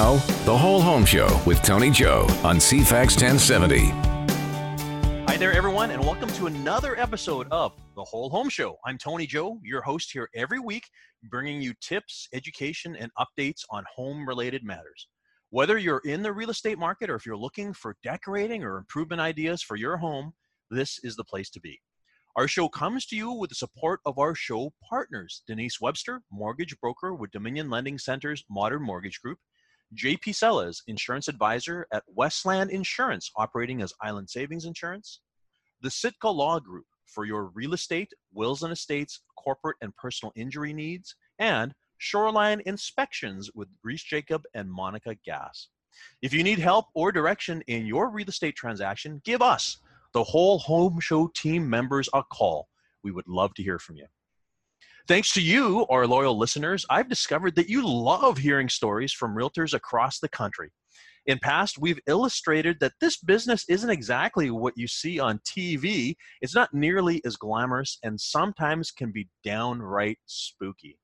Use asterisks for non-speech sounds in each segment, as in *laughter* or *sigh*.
Now, The Whole Home Show with Tony Joe on CFAX 1070. Hi there, everyone, and welcome to another episode of The Whole Home Show. I'm Tony Joe, your host here every week, bringing you tips, education, and updates on home related matters. Whether you're in the real estate market or if you're looking for decorating or improvement ideas for your home, this is the place to be. Our show comes to you with the support of our show partners Denise Webster, mortgage broker with Dominion Lending Center's Modern Mortgage Group, JP Sellers, insurance advisor at Westland Insurance, operating as Island Savings Insurance, the Sitka Law Group for your real estate, wills and estates, corporate and personal injury needs, and Shoreline Inspections with Reese Jacob and Monica Gass. If you need help or direction in your real estate transaction, give us, the whole Home Show team members, a call. We would love to hear from you. Thanks to you, our loyal listeners, I've discovered that you love hearing stories from realtors across the country. In past, we've illustrated that this business isn't exactly what you see on TV. It's not nearly as glamorous and sometimes can be downright spooky.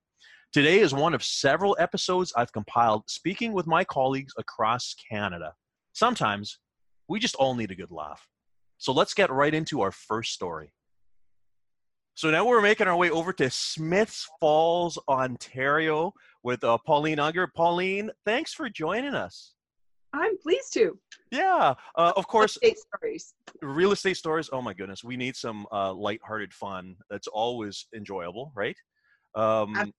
Today is one of several episodes I've compiled speaking with my colleagues across Canada. Sometimes we just all need a good laugh. So let's get right into our first story. So now we're making our way over to Smiths Falls, Ontario, with uh, Pauline Aunger. Pauline, thanks for joining us. I'm pleased to. Yeah, uh, of course. Real estate stories. Real estate stories. Oh my goodness, we need some uh, lighthearted fun. That's always enjoyable, right? Um,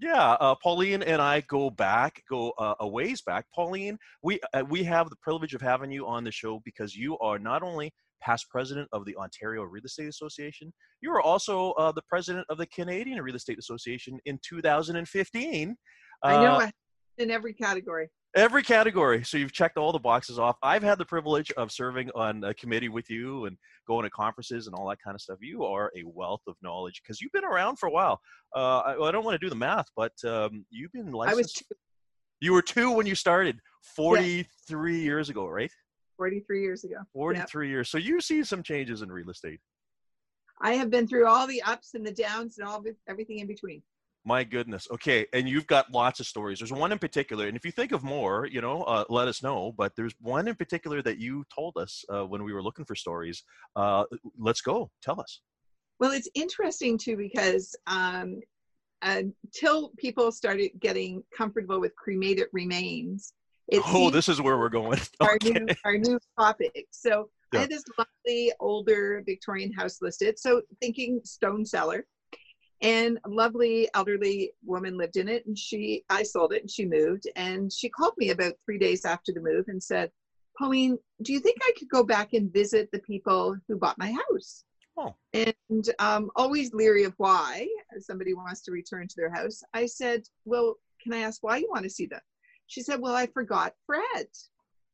yeah, uh, Pauline and I go back, go uh, a ways back. Pauline, we uh, we have the privilege of having you on the show because you are not only past president of the Ontario Real Estate Association. You were also uh, the president of the Canadian Real Estate Association in 2015. I know uh, in every category. Every category. So you've checked all the boxes off. I've had the privilege of serving on a committee with you and going to conferences and all that kind of stuff. You are a wealth of knowledge because you've been around for a while. Uh, I, I, don't want to do the math, but um, you've been licensed. I was two. You were two when you started, 43 yes. years ago, right? 43 years ago. 43 yep. years. So you see some changes in real estate. I have been through all the ups and the downs and all everything in between. My goodness. Okay, and you've got lots of stories. There's one in particular, and if you think of more, you know, uh, let us know. But there's one in particular that you told us uh, when we were looking for stories. Uh, let's go. Tell us. Well, it's interesting too because um, until people started getting comfortable with cremated remains, it oh, this is where we're going. *laughs* Our new our new topic. So yeah. I had this lovely older Victorian house listed. So thinking stone cellar, and a lovely elderly woman lived in it, and she I sold it, and she moved, and she called me about three days after the move and said, "Pauline, do you think I could go back and visit the people who bought my house?" Oh. And um, always leery of why somebody wants to return to their house, I said, "Well, can I ask why you want to see them?" She said, Well, I forgot Fred.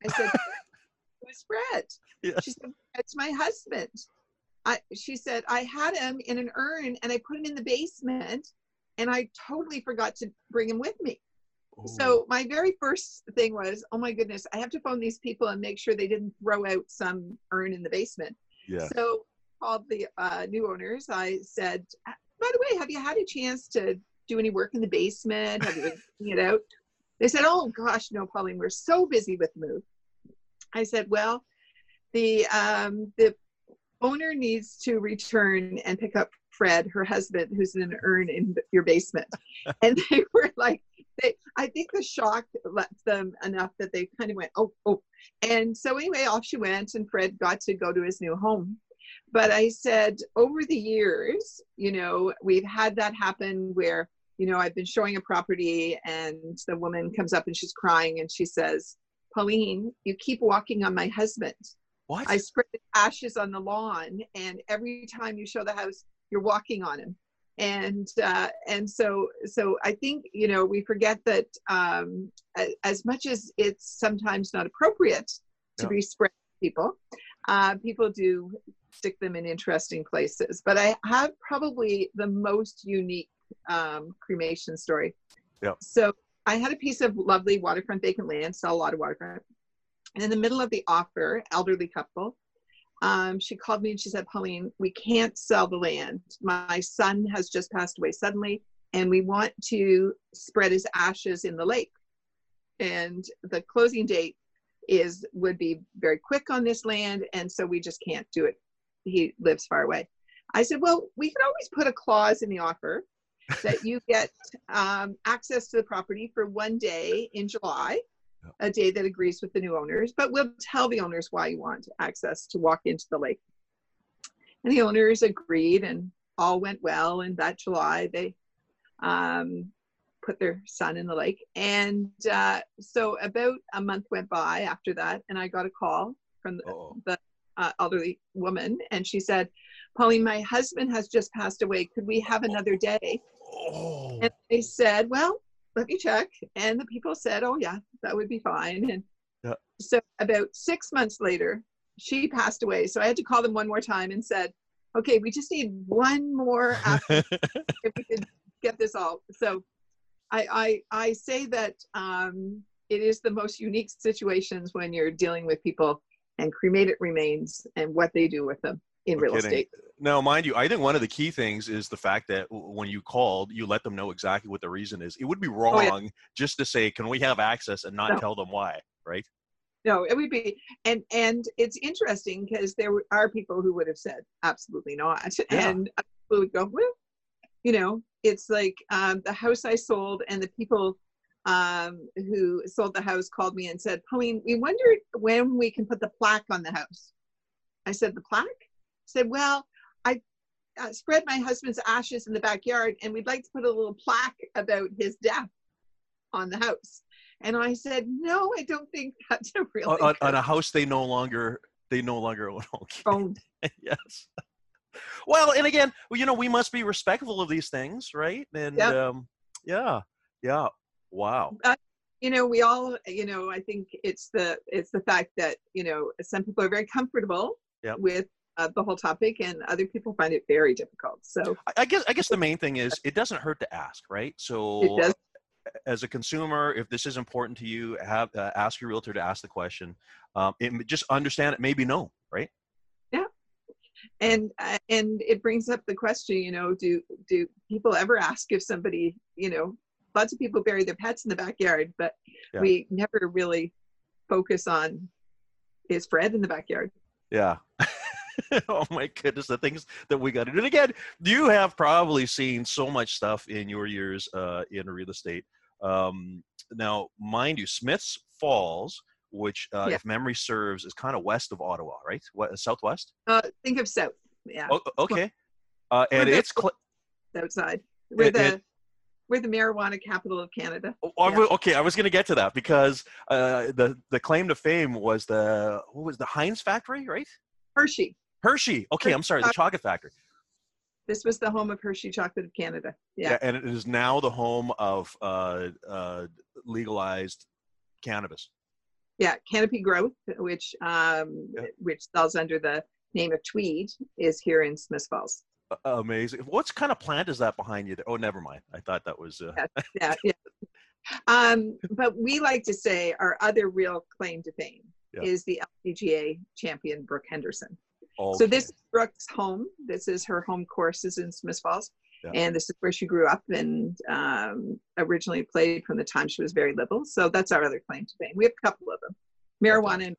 I said, *laughs* Who's Fred? Yeah. She said, It's my husband. I, she said, I had him in an urn and I put him in the basement and I totally forgot to bring him with me. Ooh. So my very first thing was, oh my goodness, I have to phone these people and make sure they didn't throw out some urn in the basement. Yeah. So called the uh, new owners. I said, by the way, have you had a chance to do any work in the basement? Have you been it out? They said, "Oh gosh, no, Pauline, we're so busy with move." I said, "Well, the um, the owner needs to return and pick up Fred, her husband, who's in an urn in your basement." *laughs* and they were like, they, I think the shock left them enough that they kind of went, "Oh, oh," and so anyway, off she went, and Fred got to go to his new home. But I said, over the years, you know, we've had that happen where you know, I've been showing a property and the woman comes up and she's crying and she says, Pauline, you keep walking on my husband. What? I spread ashes on the lawn and every time you show the house, you're walking on him. And uh, and so so I think you know we forget that um, as much as it's sometimes not appropriate to be spread people, uh, people do stick them in interesting places. But I have probably the most unique um, cremation story. Yeah. So I had a piece of lovely waterfront vacant land, sell a lot of waterfront. And in the middle of the offer, elderly couple, um, she called me and she said, Pauline, we can't sell the land. My son has just passed away suddenly, and we want to spread his ashes in the lake. and the closing date is would be very quick on this land, and so we just can't do it. He lives far away. I said, well, we could always put a clause in the offer that you get um, access to the property for one day in July, a day that agrees with the new owners, but we'll tell the owners why you want access to walk into the lake. And the owners agreed, and all went well. And that July, they um, put their son in the lake. And uh, so about a month went by after that, and I got a call from the, the uh, elderly woman, and she said, Pauline, my husband has just passed away. Could we have another day? Oh, And they said, well, let me check. And the people said, oh, yeah, that would be fine. And Yeah. so about six months later, she passed away. So I had to call them one more time and said, okay, we just need one more *laughs* if we could get this all. So I, I, I say that um, it is the most unique situations when you're dealing with people and cremated remains and what they do with them in No real kidding. estate. Now, mind you, I think one of the key things is the fact that when you called, you let them know exactly what the reason is. It would be wrong Oh, yeah. just to say, "Can we have access?" and not No. tell them why, right? No, it would be, and and it's interesting because there are people who would have said absolutely not, *laughs* Yeah. and people would go, well, you know, it's like um, the house I sold, and the people um, who sold the house called me and said, Pauline, we wondered when we can put the plaque on the house. I said, the plaque? Said, well, I uh, spread my husband's ashes in the backyard, and we'd like to put a little plaque about his death on the house. And I said, no, I don't think *laughs* that's a real On, on, on a house they no longer they no longer own. *laughs* Owned. *laughs* yes. Well, and again, well, you know, we must be respectful of these things, right? And Yep. um, yeah, yeah. Wow. you know we all you know i think it's the it's the fact that you know some people are very comfortable Yep. with uh, the whole topic and other people find it very difficult so I, guess I guess the main thing is it doesn't hurt to ask, right? So it does as a consumer, if this is important to you, have uh, ask your realtor to ask the question. Um, it, just understand it may be no, right? Yeah, and uh, and it brings up the question you know do do people ever ask if somebody you know lots of people bury their pets in the backyard but Yeah. we never really focus on is fred in the backyard Yeah. *laughs* *laughs* oh my goodness, the things that we got to do. And again, you have probably seen so much stuff in your years uh, in real estate. Um, now, mind you, Smiths Falls, which, uh, Yeah. if memory serves, is kind of west of Ottawa, right? What southwest? uh think of south yeah Oh, okay. Uh, and it's cl- outside we're It- the it- we're the marijuana capital of canada Oh, Yeah. okay, I was going to get to that because uh, the the claim to fame was the what was the Heinz factory, right? hershey Hershey. Okay, I'm sorry, the chocolate factory. This was the home of Hershey Chocolate of Canada. Yeah. and it is now the home of uh, uh, legalized cannabis. Yeah. Canopy Growth, which um, Yeah. which sells under the name of Tweed, is here in Smith Falls. Uh, amazing. What kind of plant is that behind you? There? Oh, never mind. I thought that was. Uh, Yeah. Yeah. *laughs* um, but we like to say our other real claim to fame Yeah. is the LPGA champion Brooke Henderson. So this is Brooke's home. This is her home courses in Smith Falls. Yeah. And this is where she grew up and um, originally played from the time she was very little. So that's our other claim to fame. We have a couple of them. Marijuana and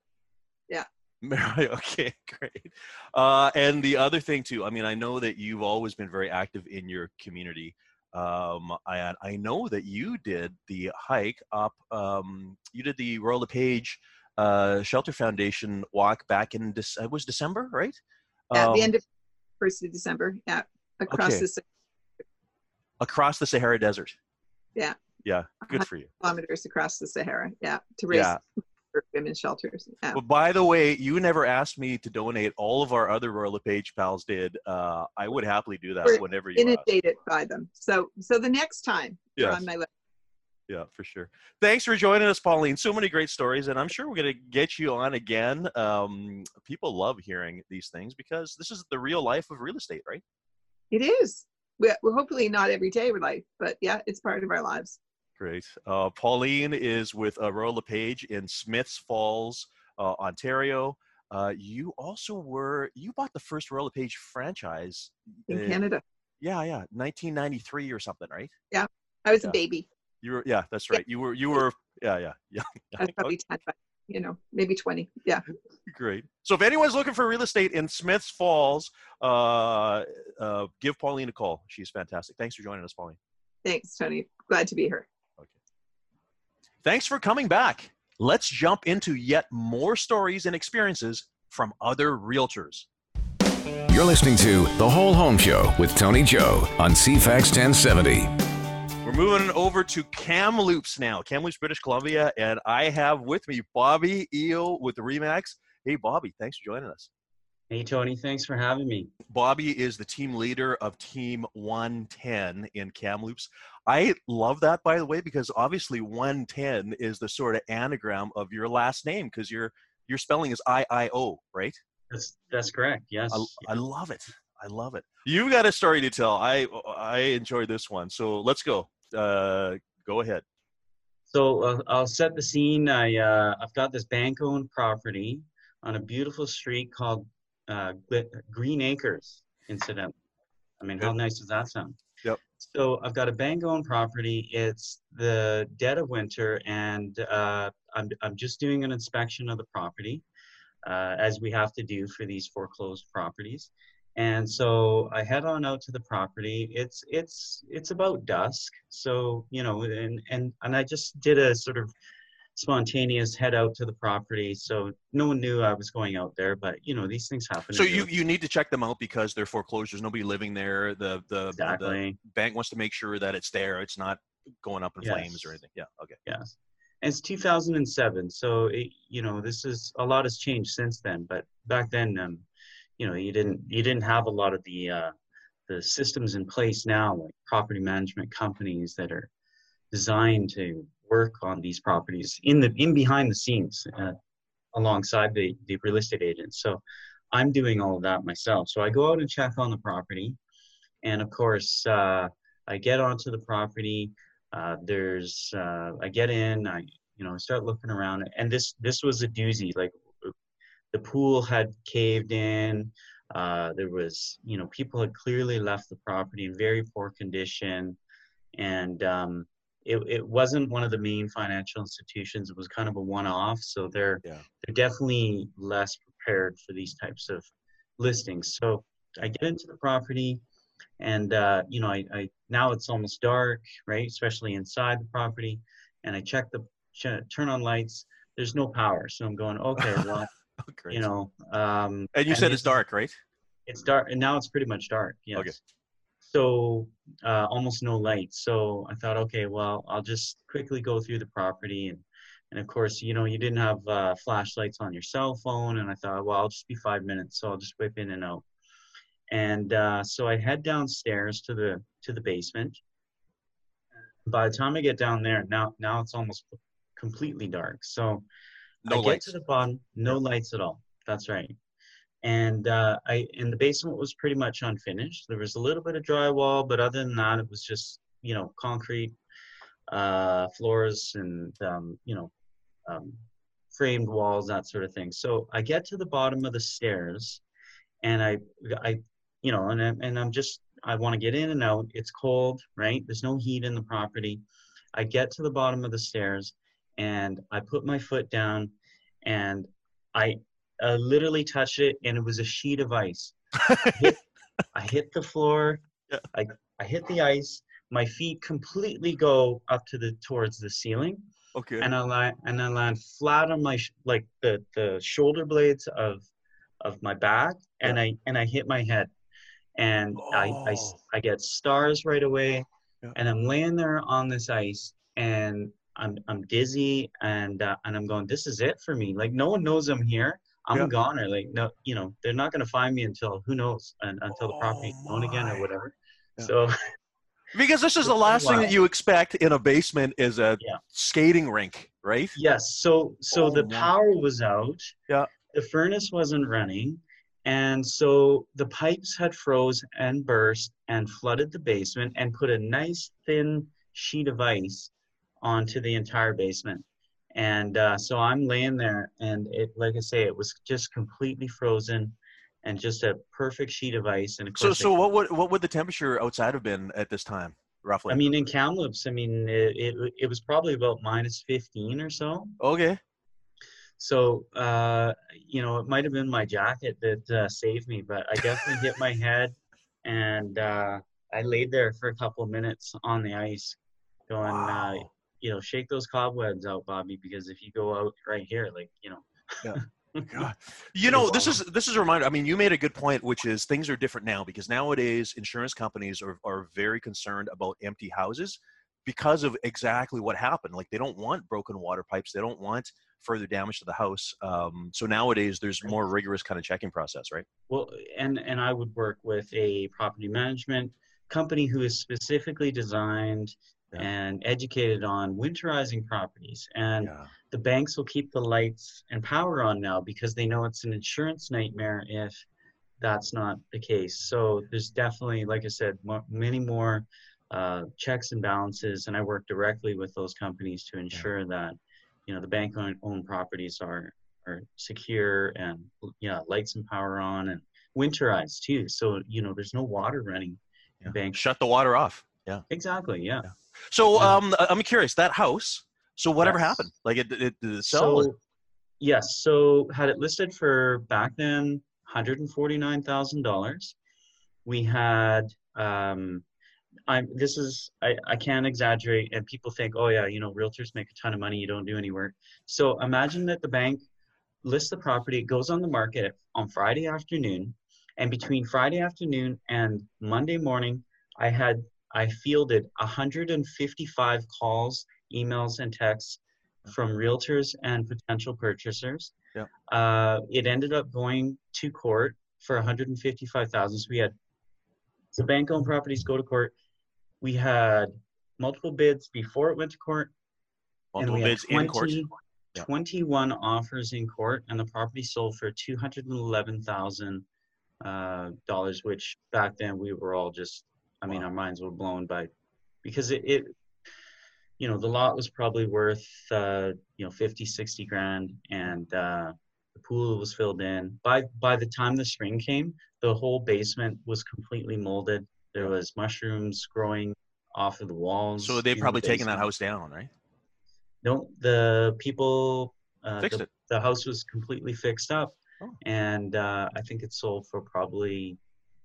Mary, *laughs* okay, great. Uh, and the other thing too, I mean, I know that you've always been very active in your community. Um, I, I know that you did the hike up. Um, you did the Royal LePage uh, Shelter Foundation walk back in Dec- it was December, right? at Um, the end of first of December. Yeah. Across Okay. the across the Sahara Desert. Yeah. Yeah. Good for you. kilometers across the Sahara. Yeah. To raise Yeah. women's shelters. Yeah. Well, by the way, you never asked me to donate. All of our other Royal LePage pals did. Uh, I would happily do that We're whenever you ask. Inundated by them. So so the next time Yes. on my list. Yeah, for sure. Thanks for joining us, Pauline. So many great stories, and I'm sure we're going to get you on again. Um, people love hearing these things because this is the real life of real estate, right? It is. We're, we're hopefully not every day of life, but yeah, it's part of our lives. Great. Uh, Pauline is with Royal LePage in Smiths Falls, uh, Ontario. Uh, you also were you bought the first Royal LePage franchise. In uh, Canada. Yeah, yeah, 1993 or something, right? Yeah, I was Yeah. a baby. You were, yeah, that's Yeah. right. You were, you were Yeah, yeah, yeah. *laughs* That's probably 10, but you know, maybe 20. Yeah. *laughs* Great. So if anyone's looking for real estate in Smiths Falls, uh, uh, give Pauline a call. She's fantastic. Thanks for joining us, Pauline. Thanks, Tony. Glad to be here. Okay. Thanks for coming back. Let's jump into yet more stories and experiences from other realtors. You're listening to The Whole Home Show with Tony Joe on CFAX 1070. Moving over to Kamloops now, Kamloops, British Columbia, and I have with me Bobby Iio with the RE/MAX. Hey, Bobby, thanks for joining us. Hey, Tony, thanks for having me. Bobby is the team leader of Team 110 in Kamloops. I love that, by the way, because obviously 110 is the sort of anagram of your last name because your your spelling is I I O, right? That's that's correct. Yes. I, I love it. I love it. You've got a story to tell. I I enjoyed this one, so let's go. Uh, go ahead. So uh, I'll set the scene. I uh, I've got this bank-owned property on a beautiful street called uh, Green Acres, incidentally. I mean, how nice does that sound? Yep. So I've got a bank-owned property. It's the dead of winter, and uh, I'm I'm just doing an inspection of the property, uh, as we have to do for these foreclosed properties. And so I head on out to the property. It's it's it's about dusk. So you know, and and and I just did a sort of spontaneous head out to the property. So no one knew I was going out there, but you know these things happen. So you, you need to check them out because they're foreclosures. Nobody living there. The the, exactly. the bank wants to make sure that it's there. It's not going up in yes. flames or anything. Yeah. Okay. Yes. And it's 2007, so it, you know this is a lot has changed since then. But back then, um, you know, you didn't you didn't have a lot of the uh, the systems in place now, like property management companies that are designed to work on these properties in the in behind the scenes uh, alongside the, the real estate agents. So I'm doing all of that myself. So I go out and check on the property. And of course, uh, I get onto the property. Uh, there's, uh, I get in, I, you know, start looking around and this, this was a doozy. Like the pool had caved in. Uh, there was, you know, people had clearly left the property in very poor condition. And, um, it, it wasn't one of the main financial institutions. It was kind of a one-off, so they're Yeah. they're definitely less prepared for these types of listings. So I get into the property, and uh, you know, I, I now it's almost dark, right? Especially inside the property, and I check the ch- turn on lights. There's no power, so I'm going, *laughs* okay, well, *laughs* You know. Um, and you said it's it's- dark, right? it's dark and now it's pretty much dark yes Okay. so uh, almost no light so i thought okay well i'll just quickly go through the property and and of course you know you didn't have uh, flashlights on your cell phone and i thought well i'll just be five minutes so i'll just whip in and out and uh, so i head downstairs to the to the basement by the time i get down there now now it's almost completely dark so No I get to the bottom, no lights at all. That's right. And uh, I and the basement was pretty much unfinished. There was a little bit of drywall, but other than that, it was just you know concrete uh, floors and um, you know um, framed walls, that sort of thing. So I get to the bottom of the stairs, and I I you know and I'm, and I'm just I want to get in and out. It's cold, right? There's no heat in the property. I get to the bottom of the stairs and I put my foot down and I uh, literally touched it and it was a sheet of ice. I hit, *laughs* I hit the floor. Yeah. I, I hit the ice. My feet completely go up to the towards the ceiling, Okay. and I land and I land flat on my sh- like the the shoulder blades of of my back, and I and I hit my head, and I I I get stars right away, Yeah. and I'm laying there on this ice, and I'm I'm dizzy, and uh, and I'm going, this is it for me. Like no one knows I'm here. I'm Yeah. a goner. Like no, you know, they're not gonna find me until who knows, and until the property's Oh known again or whatever. Yeah. So *laughs* because this is the last thing that you expect in a basement is a Yeah. skating rink, right? Yes. So so Oh, the my. power was out. Yeah. The furnace wasn't running. And so the pipes had froze and burst and flooded the basement and put a nice thin sheet of ice onto the entire basement. And uh, so I'm laying there, and it, like I say, it was just completely frozen, and just a perfect sheet of ice. And of So, so what would what would the temperature outside have been at this time? roughly? I mean, in Kamloops, I mean, it, it, it was probably about minus 15 or so. okay. So, uh, you know, it might have been my jacket that uh, saved me, but I definitely hit my head and uh, I laid there for a couple of minutes on the ice going, uh, Wow. You know, shake those cobwebs out, Bobby, because if you go out right here, like, you know, *laughs* God. You know, this is this is a reminder. I mean, you made a good point, which is things are different now because nowadays insurance companies are are very concerned about empty houses because of exactly what happened. Like they don't want broken water pipes. They don't want further damage to the house. Um, so nowadays, there's more rigorous kind of checking process, right? Well, and and I would work with a property management company who is specifically designed Yeah. and educated on winterizing properties. And Yeah. the banks will keep the lights and power on now because they know it's an insurance nightmare if that's not the case. So there's definitely, like I said, mo- many more uh, checks and balances, and I work directly with those companies to ensure that you know the bank owned owned properties are are secure and yeah lights and power on and winterized too. So you know there's no water running. Yeah. Bank Shut the water off. Yeah. exactly yeah. So Yeah. um, I'm curious that house. So whatever Yes. happened? Like it, it did it sell? So, yes. So had it listed for back then, hundred and forty nine thousand dollars. We had. Um, I'm. This is. I. I can't exaggerate, and people think, oh yeah, you know, realtors make a ton of money. You don't do any work. So imagine that the bank lists the property. Goes on the market on Friday afternoon, and between Friday afternoon and Monday morning, I had. I fielded 155 calls, emails, and texts from realtors and potential purchasers. Yeah. Uh, it ended up going to court for 155,000. So we had so bank-owned properties go to court. We had multiple bids before it went to court. Multiple bids in court. Yeah. 21 offers in court, and the property sold for 211,000 uh, dollars, which back then we were all just, I mean, Wow. our minds were blown by, because it, it you know, the lot was probably worth, uh, you know, 50, 60 grand, and uh, the pool was filled in. By by the time the spring came, the whole basement was completely molded. There was mushrooms growing off of the walls. So they've in the probably taken that house down, right? No, the people uh, Fixed the, it. the house was completely fixed up, Oh. and uh, I think it sold for probably,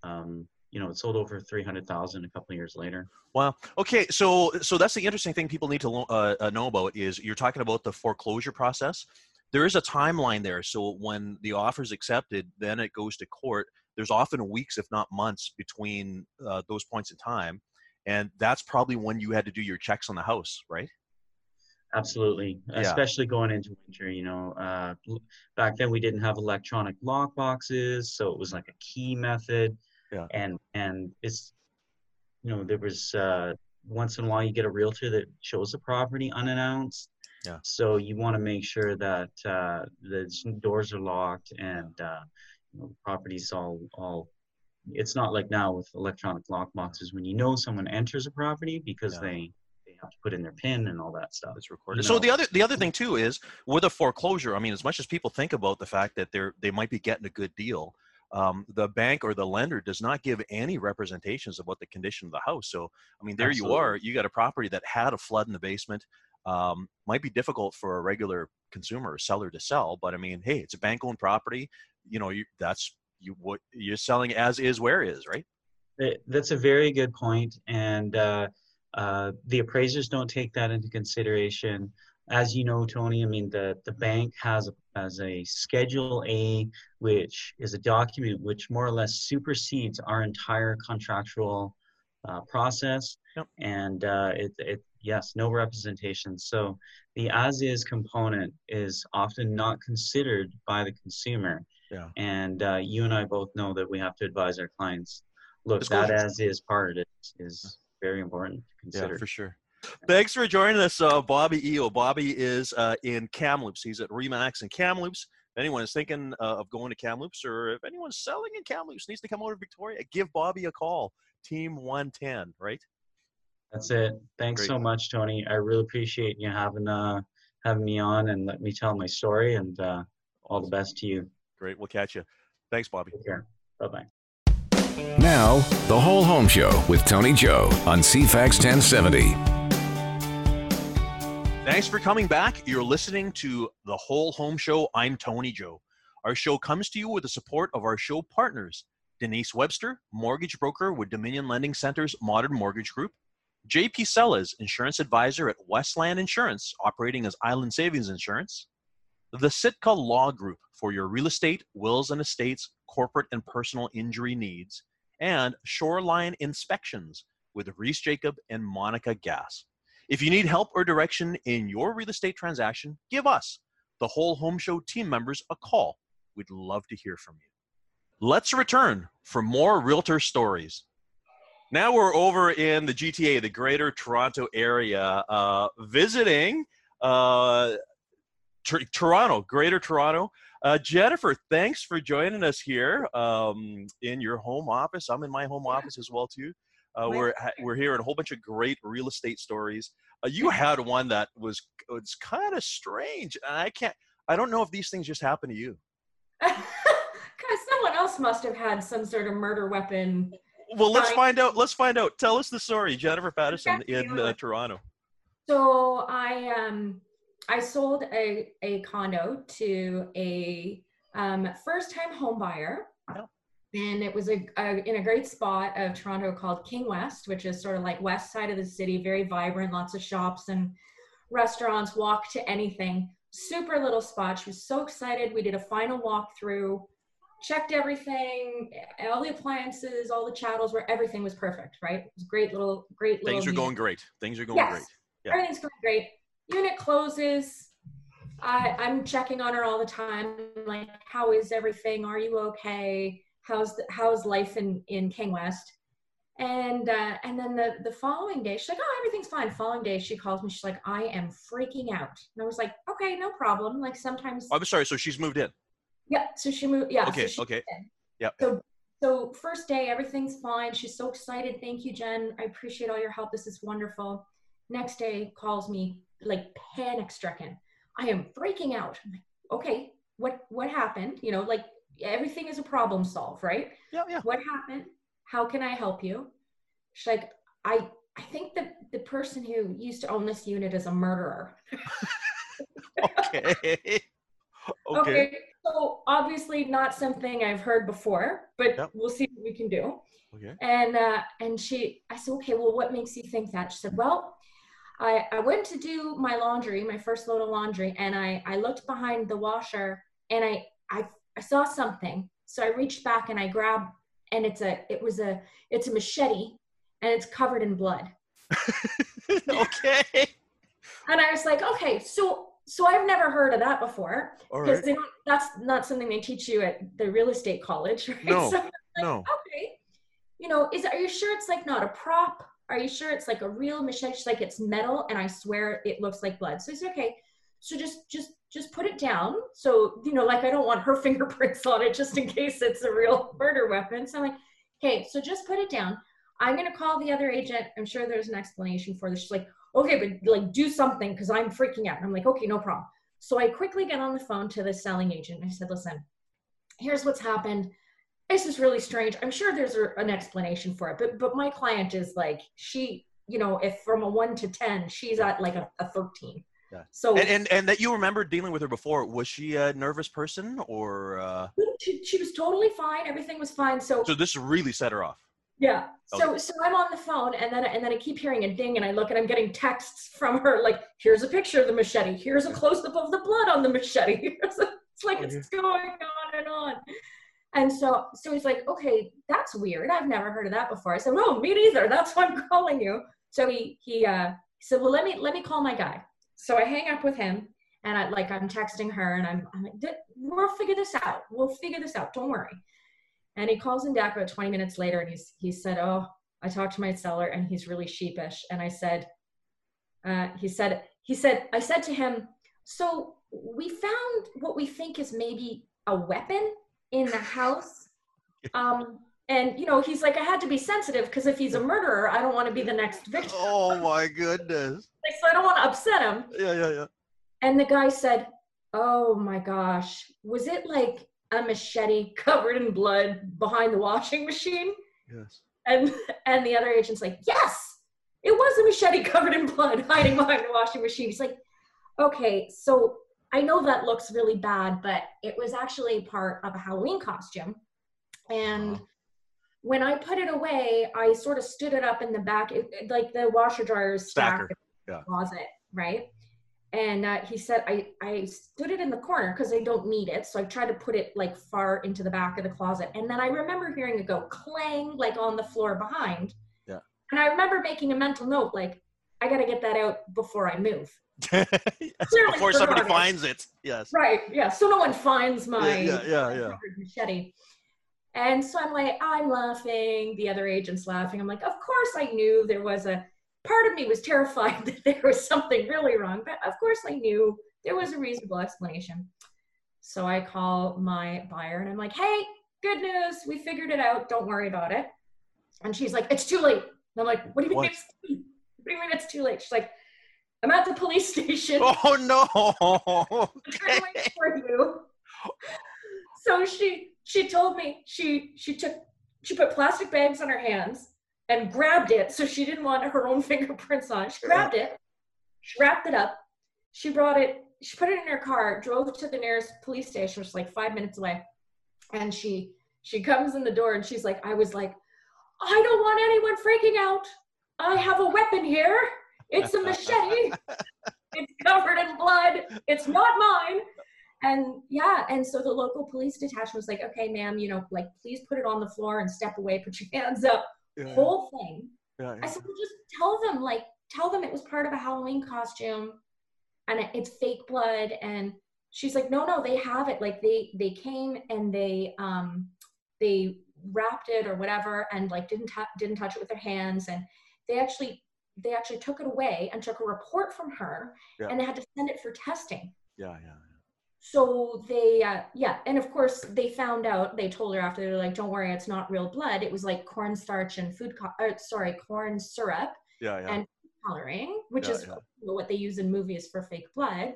um, you know, it sold over three hundred thousand a couple of years later. Wow. Okay. So so that's the interesting thing people need to uh, uh, know about is you're talking about the foreclosure process. There is a timeline there. So when the offer is accepted, then it goes to court. There's often weeks, if not months, between uh, those points in time, and that's probably when you had to do your checks on the house, right? Absolutely, Yeah. especially going into winter. You know, uh, back then we didn't have electronic lock boxes, so it was like a key method. Yeah. And and it's, you know, there was uh, once in a while you get a realtor that shows the property unannounced. Yeah. So you want to make sure that uh, the doors are locked and uh, you know, the property's all all. It's not like now with electronic lock boxes when you know someone enters a property because Yeah. they they have to put in their pin and all that stuff. It's recorded. So No. the other the other thing too is with a foreclosure. I mean, as much as people think about the fact that they're they might be getting a good deal, um, the bank or the lender does not give any representations about the condition of the house. So I mean, there you are. You got a property that had a flood in the basement. Um, might be difficult for a regular consumer or seller to sell, but I mean, hey, it's a bank-owned property. You know, you, that's you what you're selling as is where is, right? Th- That's a very good point, and uh, uh, the appraisers don't take that into consideration. As you know, Tony, I mean the the bank has a, has a Schedule A, which is a document which more or less supersedes our entire contractual uh, process, Yep. and uh, it it yes, no representation. So the as is component is often not considered by the consumer. Yeah. And uh, you and I both know that we have to advise our clients look that as is part is is very important to consider. Yeah, for sure. Thanks for joining us, uh, Bobby Iio. Bobby is uh, in Kamloops. He's at RE/MAX in Kamloops. If anyone is thinking uh, of going to Kamloops or if anyone's selling in Kamloops needs to come over to Victoria, give Bobby a call. Team 110, right? That's it. Thanks Great. so much, Tony. I really appreciate you having uh having me on and let me tell my story and uh, all the best to you. Great. We'll catch you. Thanks, Bobby. Take care. Bye bye. Now, The Whole Home Show with Tony Joe on CFAX 1070. Thanks for coming back. You're listening to The Whole Home Show. I'm Tony Joe. Our show comes to you with the support of our show partners Denise Webster, mortgage broker with Dominion Lending Center's Modern Mortgage Group, JP Sellers, insurance advisor at Westland Insurance, operating as Island Savings Insurance, the Sitka Law Group for your real estate, wills and estates, corporate and personal injury needs, and Shoreline Inspections with Reese Jacob and Monica Gass. If you need help or direction in your real estate transaction, give us, the whole home show team members, a call. We'd love to hear from you. Let's return for more realtor stories. Now we're over in the GTA, the Greater Toronto Area, uh, visiting uh, T- Toronto, Greater Toronto. Uh, Jennifer, thanks for joining us here um, in your home office. I'm in my home office as well too. Uh, we're we're hearing a whole bunch of great real estate stories. Uh, you had one that was was kind of strange. and I can't. I don't know if these things just happen to you. *laughs* Because someone else must have had some sort of murder weapon. Well, let's find out. Let's find out. Tell us the story, Jennifer Patterson in uh, Toronto. So I um I sold a a condo to a um, first time home buyer. And it was a, a, in a great spot of Toronto called King West, which is sort of like west side of the city, very vibrant, lots of shops and restaurants, walk to anything. Super little spot. She was so excited. We did a final walkthrough, checked everything, all the appliances, all the chattels, where everything was perfect, right? It was great little, great little Things little. are going great. Things are going Yes. great. Yeah. Everything's going great. Unit closes. I, I'm checking on her all the time. Like, how is everything? Are you okay? How's the, how's life in in King West? And uh, and then the the following day, she's like, oh, everything's fine. Following day, she calls me. She's like, I am freaking out. And I was like, okay, no problem. Like sometimes, Oh, I'm sorry. So she's moved in. yeah. So she moved. Yeah. Okay, she okay. Yeah. So so first day, everything's fine. She's so excited. Thank you, Jen. I appreciate all your help. This is wonderful. Next day, calls me like panic stricken. I am freaking out. I'm like, okay, what what happened? You know, like everything is a problem solve, right? Yeah, yeah. What happened? How can I help you? She's like, I I think the the person who used to own this unit is a murderer. *laughs* Okay. *laughs* okay. Okay. So obviously not something I've heard before, but Yep. we'll see what we can do. Okay. And uh, and she, I said, okay, well, what makes you think that? She said, well, I, I went to do my laundry, my first load of laundry, and I, I looked behind the washer and I, I I saw something. So I reached back and I grabbed, and it's a it was a it's a machete, and it's covered in blood. *laughs* okay. And I was like, okay, so so I've never heard of that before because right. That's not something they teach you at the real estate college, right? No. *laughs* So like, No. okay, you know, is are you sure it's like not a prop? Are you sure it's like a real machete? She's like it's metal, and I swear it looks like blood. So it's okay. So just just just put it down. So you know, like I don't want her *laughs* fingerprints on it just in case it's a real murder weapon. So I'm like, okay, so just put it down. I'm gonna call the other agent. I'm sure there's an explanation for this. She's like, okay, but like do something because I'm freaking out. And I'm like, okay, no problem. So I quickly get on the phone to the selling agent. And I said, listen, here's what's happened. This is really strange. I'm sure there's a, an explanation for it, but but my client is like she, you know, if from a one to ten, she's at like a, a 13. Yeah. So And, and and that you remember dealing with her before. Was she a nervous person or uh, she, she was totally fine. Everything was fine. So so this really set her off? Yeah. So so I'm on the phone and then and then I keep hearing a ding and I look and I'm getting texts from her like here's a picture of the machete. Here's a close up of the blood on the machete. *laughs* it's like it's going on and on. And so so he's like, okay, that's weird. I've never heard of that before. I said, no, me neither. That's why I'm calling you. So he he uh he said, well, let me let me call my guy. So I hang up with him and I like I'm texting her and I'm I'm like, we'll figure this out. We'll figure this out. Don't worry. And he calls in back about 20 minutes later and he's, he said, Oh, I talked to my seller and he's really sheepish. And I said, uh, he said, he said, I said to him, so we found what we think is maybe a weapon in the house. *laughs* Um, and you know, he's like, I had to be sensitive because if he's a murderer, I don't want to be the next victim. Oh my goodness. *laughs* Like, so I don't want to upset him. Yeah, yeah, yeah. And the guy said, Oh my gosh, was it like a machete covered in blood behind the washing machine? Yes. And and the other agent's like, yes, it was a machete *laughs* covered in blood hiding behind the washing machine. He's like, okay, so I know that looks really bad, but it was actually part of a Halloween costume. And Uh-huh. When I put it away, I sort of stood it up in the back, it, like the washer dryer is Stacker, stacked in yeah. the closet, right? And uh, he said, I, I stood it in the corner because I don't need it. So I tried to put it like far into the back of the closet. And then I remember hearing it go clang like on the floor behind. Yeah. And I remember making a mental note like, I got to get that out before I move. Yes, *laughs* Before somebody it. finds it. Yes. Right. Yeah. So no one finds my yeah, yeah, yeah. machete. And so I'm like, I'm laughing. The other agent's laughing. I'm like, of course I knew there was a part of me was terrified *laughs* that there was something really wrong, but of course I knew there was a reasonable explanation. So I call my buyer and I'm like, hey, good news. We figured it out. Don't worry about it. And she's like, it's too late. And I'm like, what do you mean it's too late? What do you mean it's too late? She's like, I'm at the police *laughs* station. Oh no. *laughs* I'm waiting for you. So she she told me she she took she put plastic bags on her hands and grabbed it so she didn't want her own *laughs* fingerprints on. it. She grabbed it, she wrapped it up, she brought it, she put it in her car, drove to the nearest police station, which is like five minutes away, and she she comes in the door and she's like, I was like, I don't want anyone freaking out. I have a weapon here. It's a *laughs* machete. it's covered in blood. It's not mine. And yeah, and so the local police detachment was like, okay, ma'am, you know, like, please put it on the floor and step away, put your *laughs* hands up. Yeah, Whole thing. yeah, I yeah. said, well, just tell them, like, tell them it was part of a Halloween costume and it, it's fake blood. And she's like, no, no, they have it. Like, they they came and they um they wrapped it or whatever and like didn't tou didn't touch it with their hands and they actually they actually took it away and took a report from her Yeah. and they had to send it for testing yeah, yeah. So they uh, yeah and of course they found out they told her after they're like don't worry it's not real blood it was like cornstarch and food co- uh, sorry corn syrup Yeah, yeah. and coloring which Yeah, is yeah. what they use in movies for fake blood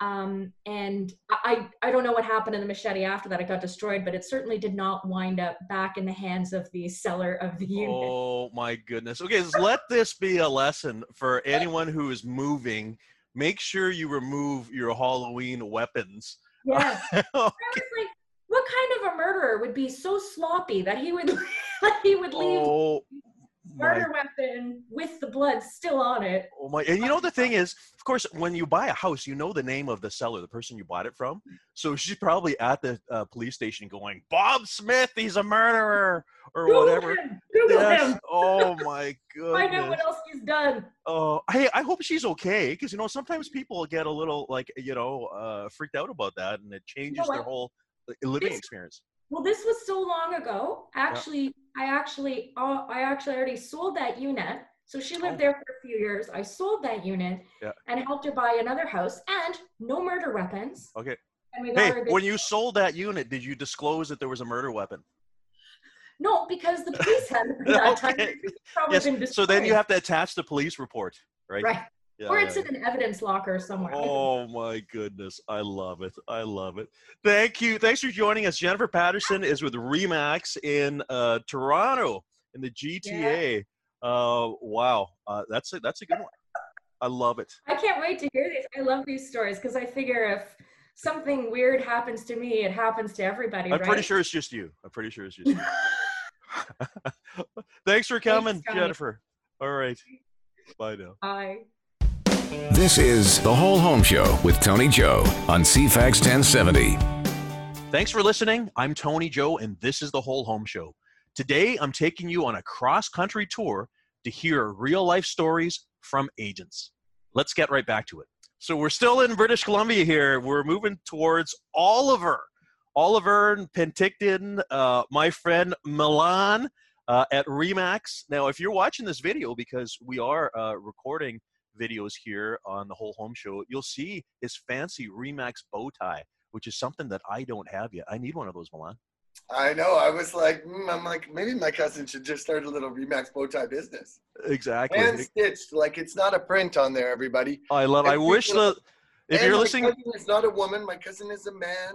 um, and I, I don't know what happened to the machete after that it got destroyed but it certainly did not wind up back in the hands of the seller of the unit Oh my goodness. Okay, let this be a lesson for anyone who is moving. Make sure you remove your Halloween weapons. *laughs* yes was like, what kind of a murderer would be so sloppy that he would *laughs* that he would leave oh my murder weapon with the blood still on it? Oh my! And you know the thing is, of course, when you buy a house, you know the name of the seller, the person you bought it from. So she's probably at the uh, police station going, "Bob Smith, he's a murderer," or Google whatever. him. Google Yes. him. Oh *laughs* my Find out goodness. what else he's done. Oh, hey, I hope she's okay because you know sometimes people get a little like you know uh, freaked out about that, and it changes their whole uh, living This- experience. Well, this was so long ago. Actually, I actually, uh, I actually already sold that unit. So she lived Oh. there for a few years. I sold that unit Yeah. and helped her buy another house and no murder weapons. Okay. And we got Hey, her a big- when you sold that unit, did you disclose that there was a murder weapon? no, because the *laughs* police had. *laughs* Okay. Yes. So then you have to attach the police report, right? right, Yeah, or it's yeah. in an evidence locker somewhere. *laughs* Oh my goodness. I love it. I love it. Thank you. Thanks for joining us. Jennifer Patterson is with RE/MAX in uh, Toronto in the GTA. Uh, wow. Uh, that's a, that's a good one. I love it. I can't wait to hear these. I love these stories because I figure if something weird happens to me, it happens to everybody. I'm right? pretty sure it's just you. I'm pretty sure it's just you. *laughs* *laughs* Thanks for coming, Tony. Jennifer. All right. Bye now. Bye. This is The Whole Home Show with Tony Joe on CFAX 1070. Thanks for listening. I'm Tony Joe, and this is the Whole Home Show. Today, I'm taking you on a cross country tour to hear real life stories from agents. Let's get right back to it. So, we're still in British Columbia here. We're moving towards Oliver. Oliver and Penticton, uh, my friend Milan uh, at RE/MAX. Now, if you're watching this video, because we are uh, recording videos here on the Whole Home Show, you'll see his fancy RE/MAX bow tie which is something that I don't have yet. I need one of those, Milan. I know. I was like, mm, I'm like, maybe my cousin should just start a little RE/MAX bow tie business. Exactly. Hand stitched, like it's not a print on there, everybody. I love. I wish the if and you're my listening, cousin is not a woman. My cousin is a man.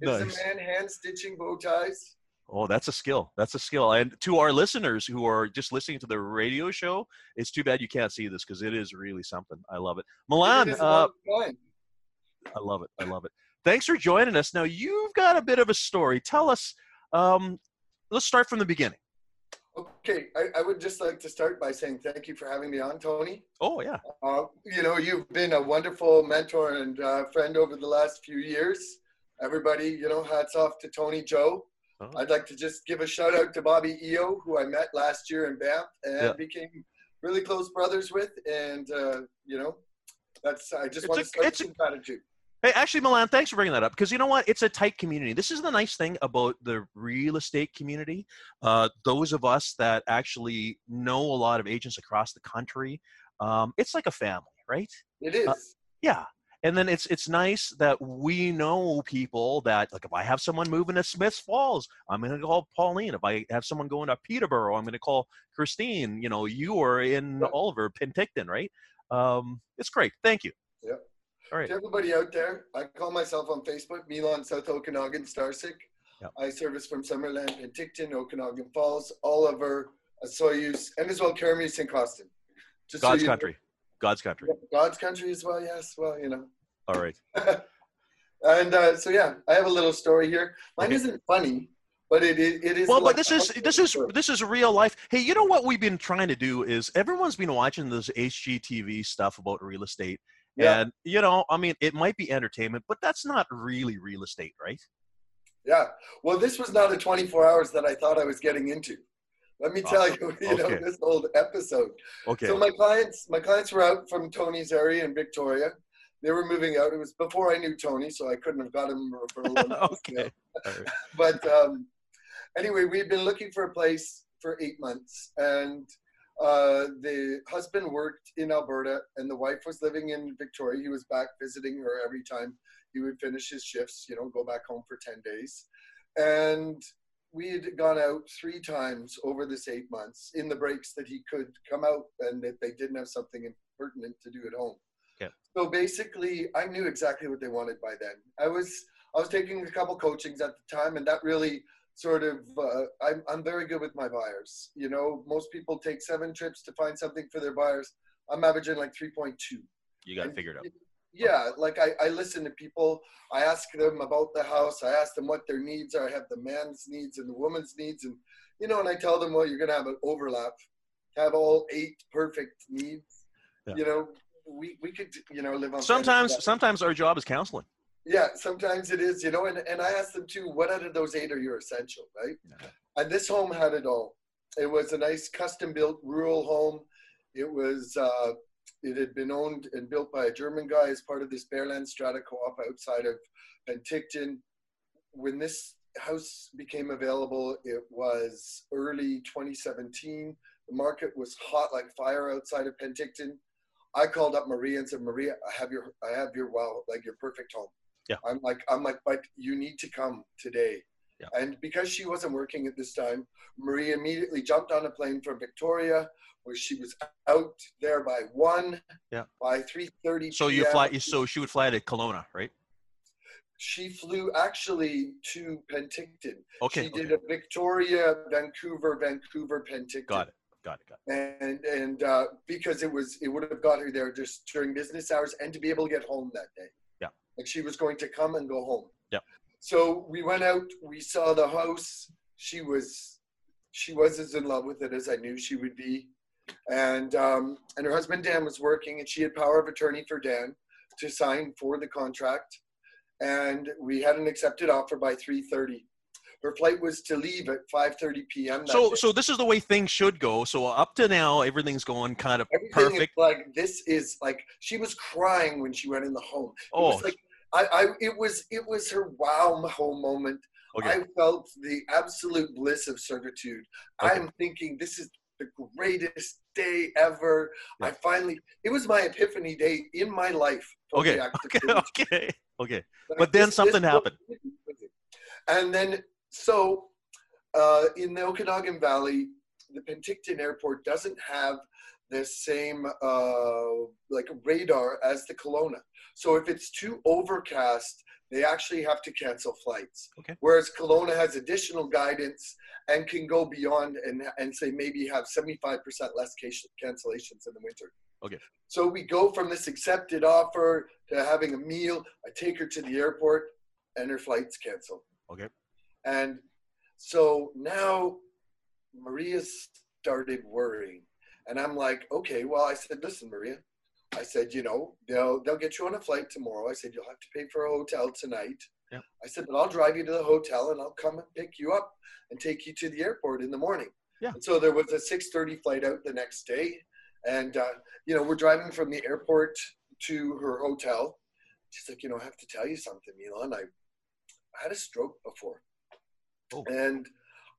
It's Nice. a man hand stitching bow ties. Oh, that's a skill. That's a skill. And to our listeners who are just listening to the radio show, it's too bad you can't see this because it is really something. I love it. Milan, It uh. I love it. I love it. Thanks for joining us. Now you've got a bit of a story. Tell us. Um, let's start from the beginning. Okay, I, I would just like to start by saying thank you for having me on, Tony. Oh yeah. Uh, you know, you've been a wonderful mentor and uh, friend over the last few years. Everybody, you know, hats off to Tony Joe. Oh. I'd like to just give a shout out to Bobby Iio, who I met last year in Banff and Yeah. became really close brothers with. And, uh, you know, that's, I just It's want a- to start it's a- some gratitude. Hey, actually, Milan, thanks for bringing that up because you know what? It's a tight community. This is the nice thing about the real estate community. Uh, those of us that actually know a lot of agents across the country, um, it's like a family, right? It is. Uh, Yeah. And then it's it's nice that we know people that like if I have someone moving to Smiths Falls, I'm gonna call Pauline. If I have someone going to Peterborough, I'm gonna call Christine. You know, you are in Yeah. Oliver, Penticton, right? Um, it's great. Thank you. Yep. All right. To everybody out there, I call myself on Facebook Milan South Okanagan Starcic. Yep. I service from Summerland, Penticton, Okanagan Falls, Oliver, Osoyoos, and as well Keremeos and Cawston. Just so God's know- country. God's country. God's country as well, yes. Well, you know. All right. *laughs* and uh, so yeah, I have a little story here. Mine Okay. isn't funny, but it is. It is Well, but this is this is this is real life. Hey, you know what we've been trying to do is everyone's been watching this HGTV stuff about real estate, Yeah. and you know, I mean, it might be entertainment, but that's not really real estate, right? Yeah. Well, this was not a 24 hours that I thought I was getting into. Let me tell you, *laughs* you know, this old episode. Okay. So my clients, my clients were out from Tony's area in Victoria. They were moving out. It was before I knew Tony, so I couldn't have got him a referral. on this, you know. okay. Right. *laughs* But um, anyway, we'd been looking for a place for eight months, and uh, the husband worked in Alberta, and the wife was living in Victoria. He was back visiting her every time he would finish his shifts. You know, go back home for ten days, and we had gone out three times over this eight months in the breaks that he could come out and that they didn't have something pertinent to do at home. Yeah. So basically, I knew exactly what they wanted by then. I was I was taking a couple coachings at the time, and that really sort of uh, I'm I'm very good with my buyers. You know, most people take seven trips to find something for their buyers. I'm averaging like 3.2. You got And figure it out. Yeah, like I, I listen to people. I ask them about the house. I ask them what their needs are. I have the man's needs and the woman's needs, and you know, and I tell them, well, you're gonna have an overlap. Have all eight perfect needs. Yeah. You know, we we could you know live on. Sometimes, sometimes our job is counseling. yeah, sometimes it is, you know, and, and I ask them too, what out of those eight are your essential, right? Yeah. And this home had it all. It was a nice custom built rural home. It was, uh, it had been owned and built by a German guy as part of this Bearland Strata Co-op outside of Penticton. When this house became available, it was early 2017. The market was hot like fire outside of Penticton. I called up Maria and said, Maria, I have your, I have your, wow, like your perfect home. Yeah. I'm like, I'm like, but you need to come today. Yeah. And because she wasn't working at this time, Marie immediately jumped on a plane from Victoria, where she was out there by one. Yeah. By three thirty. So you fly. So she would fly to Kelowna, right? She flew actually to Penticton. Okay. She okay. did a Victoria, Vancouver, Vancouver, Penticton. Got it. Got it. Got it. And and uh, because it was, it would have got her there just during business hours and to be able to get home that day. Yeah. Like she was going to come and go home. Yeah. So we went out. We saw the house. She was, she was as in love with it as I knew she would be, and um, and her husband Dan was working, and she had power of attorney for Dan to sign for the contract, and we had an accepted offer by 3:30. Her flight was to leave at 5:30 p.m. So, day. so this is the way things should go. So up to now, everything's going kind of Everything perfect. like this is like she was crying when she went in the home. It Oh, was like I, I it was it was her wow home moment. okay. I felt the absolute bliss of servitude. Okay. I'm thinking this is the greatest day ever. Yeah. I finally it was my epiphany day in my life. for Okay. *laughs* Okay. Okay. Okay. Like, But then this- something this- happened. And then, so uh, in the Okanagan Valley, the Penticton Airport doesn't have the same uh, like radar as the Kelowna. So if it's too overcast, they actually have to cancel flights. Okay. Whereas Kelowna has additional guidance and can go beyond and, and say maybe have 75% less case- cancellations in the winter. Okay. So we go from this accepted offer to having a meal. I take her to the airport and her flight's canceled. Okay. And so now Maria started worrying. And I'm like, okay, well, I said, listen, Maria, I said, you know, they'll they'll get you on a flight tomorrow. I said, you'll have to pay for a hotel tonight. Yeah. I said, but I'll drive you to the hotel and I'll come and pick you up and take you to the airport in the morning. Yeah. And so there was a 6:30 flight out the next day, and uh, you know, we're driving from the airport to her hotel. She's like, you know, I have to tell you something, Milan. I, I had a stroke before, Oh. and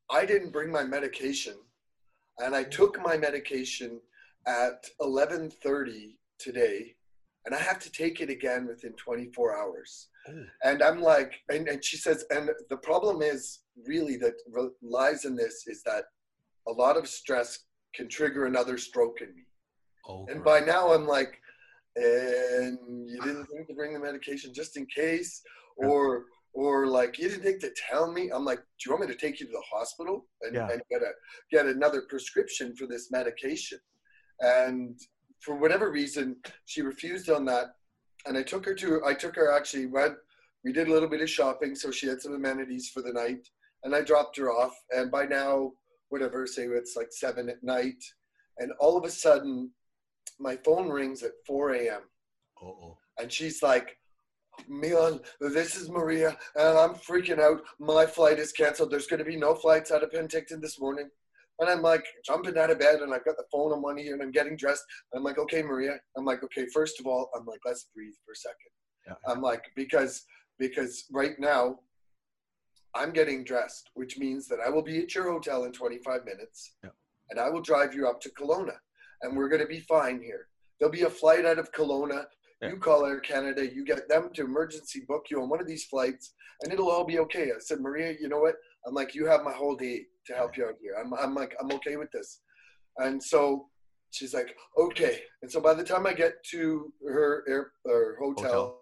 I didn't bring my medication, and I took my medication at 11:30 today, and I have to take it again within 24 hours. Oh. And I'm like, and, and she says, and the problem is really that lies in this is that a lot of stress can trigger another stroke in me. Oh, And by now I'm like, and you didn't think to bring the medication just in case, or or like you didn't think to tell me. I'm like, do you want me to take you to the hospital and, Yeah. and get a get another prescription for this medication? And for whatever reason, she refused on that. And I took her to I took her actually went we did a little bit of shopping, so she had some amenities for the night, and I dropped her off. And by now, whatever, say it's like seven at night, and all of a sudden, my phone rings at 4 a.m. Uh-oh. and she's like, Milan, this is Maria, and I'm freaking out. My flight is canceled. There's going to be no flights out of Penticton this morning. And I'm like jumping out of bed, and I've got the phone on one ear, and I'm getting dressed. I'm like, okay, Maria. I'm like, okay, first of all, I'm like, let's breathe for a second. Yeah. I'm like, because because right now, I'm getting dressed, which means that I will be at your hotel in 25 minutes, Yeah. and I will drive you up to Kelowna, and we're going to be fine here. There'll be a flight out of Kelowna. Yeah. You call Air Canada, you get them to emergency book you on one of these flights, and it'll all be okay. I said, Maria, you know what? I'm like, you have my whole day to help you out here. I'm, I'm like, I'm okay with this. And so she's like, okay. And so by the time I get to her air, her hotel,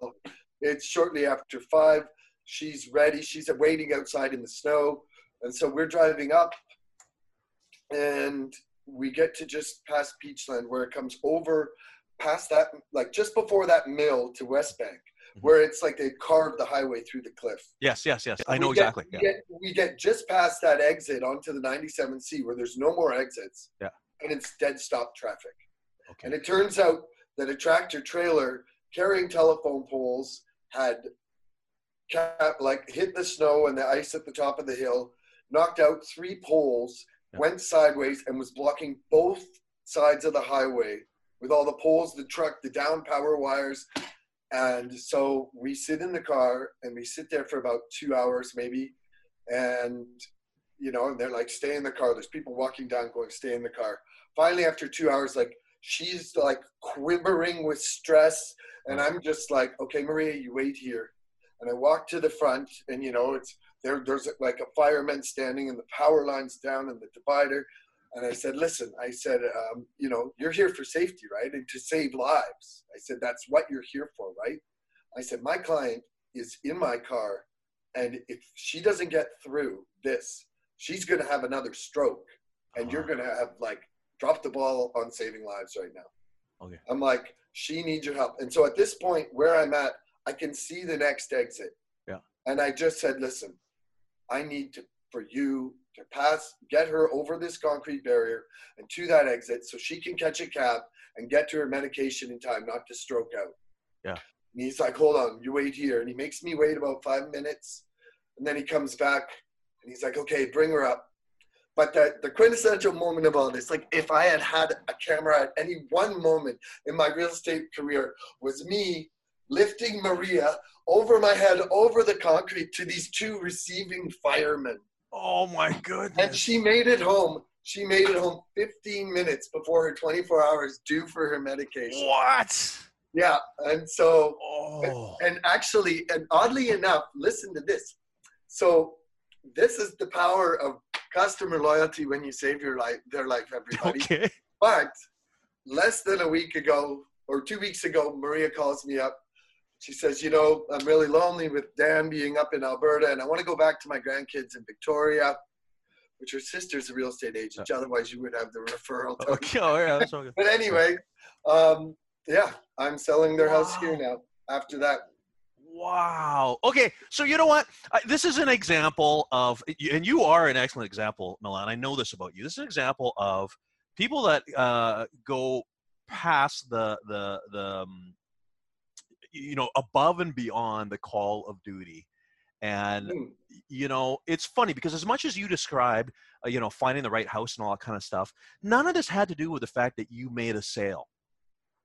it's shortly after five. She's ready. She's waiting outside in the snow. And so we're driving up and we get to just past Peachland where it comes over past that, like just before that mill to West Bank, Mhm. where it's like they carved the highway through the cliff. Yes, yes, yes. I know get- exactly. We, Yeah. get, we get just past that exit onto the 97C where there's no more exits. Yeah. And it's dead stop traffic. Okay. And it turns out that a tractor trailer carrying telephone poles had like hit the snow and the ice at the top of the hill, knocked out three poles, Yeah. went sideways, and was blocking both sides of the highway with all the poles, the truck, the down power wires. And so we sit in the car and we sit there for about two hours maybe. And, you know, and they're like, stay in the car. There's people walking down going, stay in the car. Finally, after two hours, like, she's like quivering with stress. And I'm just like, okay, Maria, you wait here. And I walk to the front and, you know, it's there, there's like a fireman standing and the power line's down and the divider. And I said, listen, I said, um, you know, you're here for safety, right? And to save lives. I said, that's what you're here for, right? I said, my client is in my car. And if she doesn't get through this, she's going to have another stroke. And you're Uh-huh. going to have like drop the ball on saving lives right now. Okay. I'm like, she needs your help. And so at this point where I'm at, I can see the next exit. Yeah. And I just said, listen, I need to, for you pass, get her over this concrete barrier and to that exit so she can catch a cab and get to her medication in time, not to stroke out. Yeah. And he's like, hold on, you wait here. And he makes me wait about five minutes. And then he comes back and he's like, okay, bring her up. But the, the quintessential moment of all this, like if I had had a camera at any one moment in my real estate career, was me lifting Maria over my head, over the concrete to these two receiving firemen. Oh my goodness. And she made it home. She made it home 15 minutes before her 24 hours due for her medication. What? Yeah. And so, Oh. and actually, and oddly enough, listen to this. So, this is the power of customer loyalty when you save your life, their life, everybody. Okay. But less than a week ago or two weeks ago, Maria calls me up. She says, you know, I'm really lonely with Dan being up in Alberta, and I want to go back to my grandkids in Victoria, which her sister's a real estate agent. Otherwise, you would have the referral. Tony. Okay, *laughs* oh, yeah, that's all good. But anyway, um, yeah, I'm selling their house here now. After that, Wow. Okay, so you know what? I, this is an example of, and you are an excellent example, Milan. I know this about you. This is an example of people that uh, go past the the the um, you know above and beyond the call of duty, and mm, you know it's funny because as much as you described, uh, you know, finding the right house and all that kind of stuff, none of this had to do with the fact that you made a sale.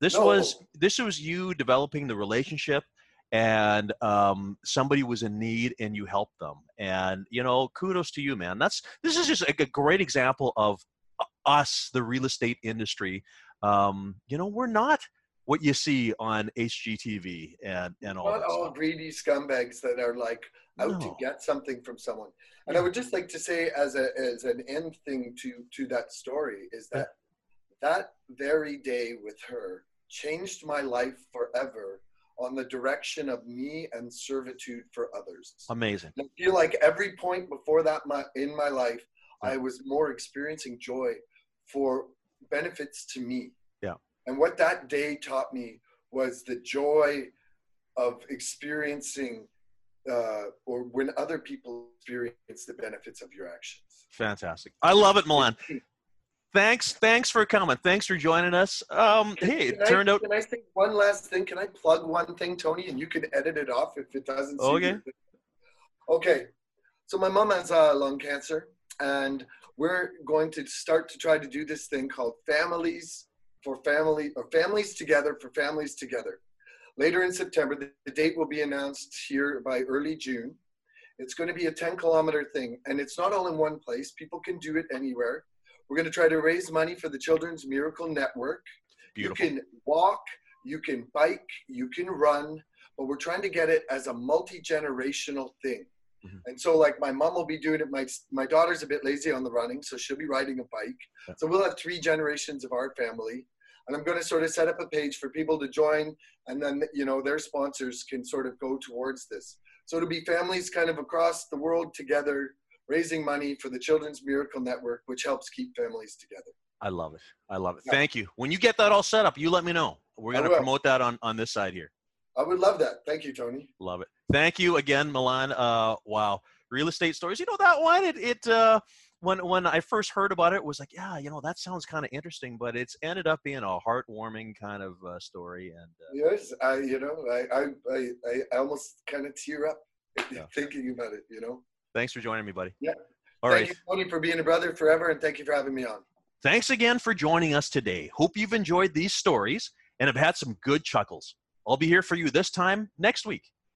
This was this was you developing the relationship and um, somebody was in need and you helped them. And you know kudos to you man. That's this is just like a great example of uh, us the real estate industry. Um, you know we're not what you see on hgtv and and all not all stuff. greedy scumbags that are like out to get something from someone. And I would just like to say, as a as an end thing to to that story, is that that very day with her changed my life forever on the direction of me and servitude for others. amazing I feel like every point before that my, in my life, I was more experiencing joy for benefits to me. And what that day taught me was the joy of experiencing, uh, or when other people experience the benefits of your actions. fantastic i love it milan thanks thanks for coming thanks for joining us um hey it Can I- turned out Can I say one last thing? Can I plug one thing, Tony, and you can edit it off if it doesn't. seem Okay. Okay. So my mom has uh, lung cancer, and we're going to start to try to do this thing called families for family or families together for families together. Later in September, the, the date will be announced here by early June. It's going to be a 10 kilometer thing, and it's not all in one place. People can do it anywhere. We're going to try to raise money for the Children's Miracle Network. beautiful You can walk, you can bike, you can run, but we're trying to get it as a multi-generational thing. Mhm. And so like my mom will be doing it. My, my daughter's a bit lazy on the running, so she'll be riding a bike. So we'll have three generations of our family. And I'm going to sort of set up a page for people to join and then, you know, their sponsors can sort of go towards this. So it'll be families kind of across the world together, raising money for the Children's Miracle Network, which helps keep families together. I love it. I love it. Yeah. Thank you. When you get that all set up, you let me know. We're going to promote that on, on this side here. I would love that. Thank you, Tony. Love it. Thank you again, Milan. Uh, wow. Real estate stories. You know that one? It, it uh, when, when I first heard about it, was like, yeah, you know, that sounds kind of interesting, but it's ended up being a heartwarming kind of uh, story. And uh, Yes, I, you know, I, I, I, I almost kind of tear up *laughs* Yeah. thinking about it, you know. thanks for joining me, buddy. Yeah. All thank right. you, Tony, for being a brother forever, and thank you for having me on. Thanks again for joining us today. Hope you've enjoyed these stories and have had some good chuckles. I'll be here for you this time next week.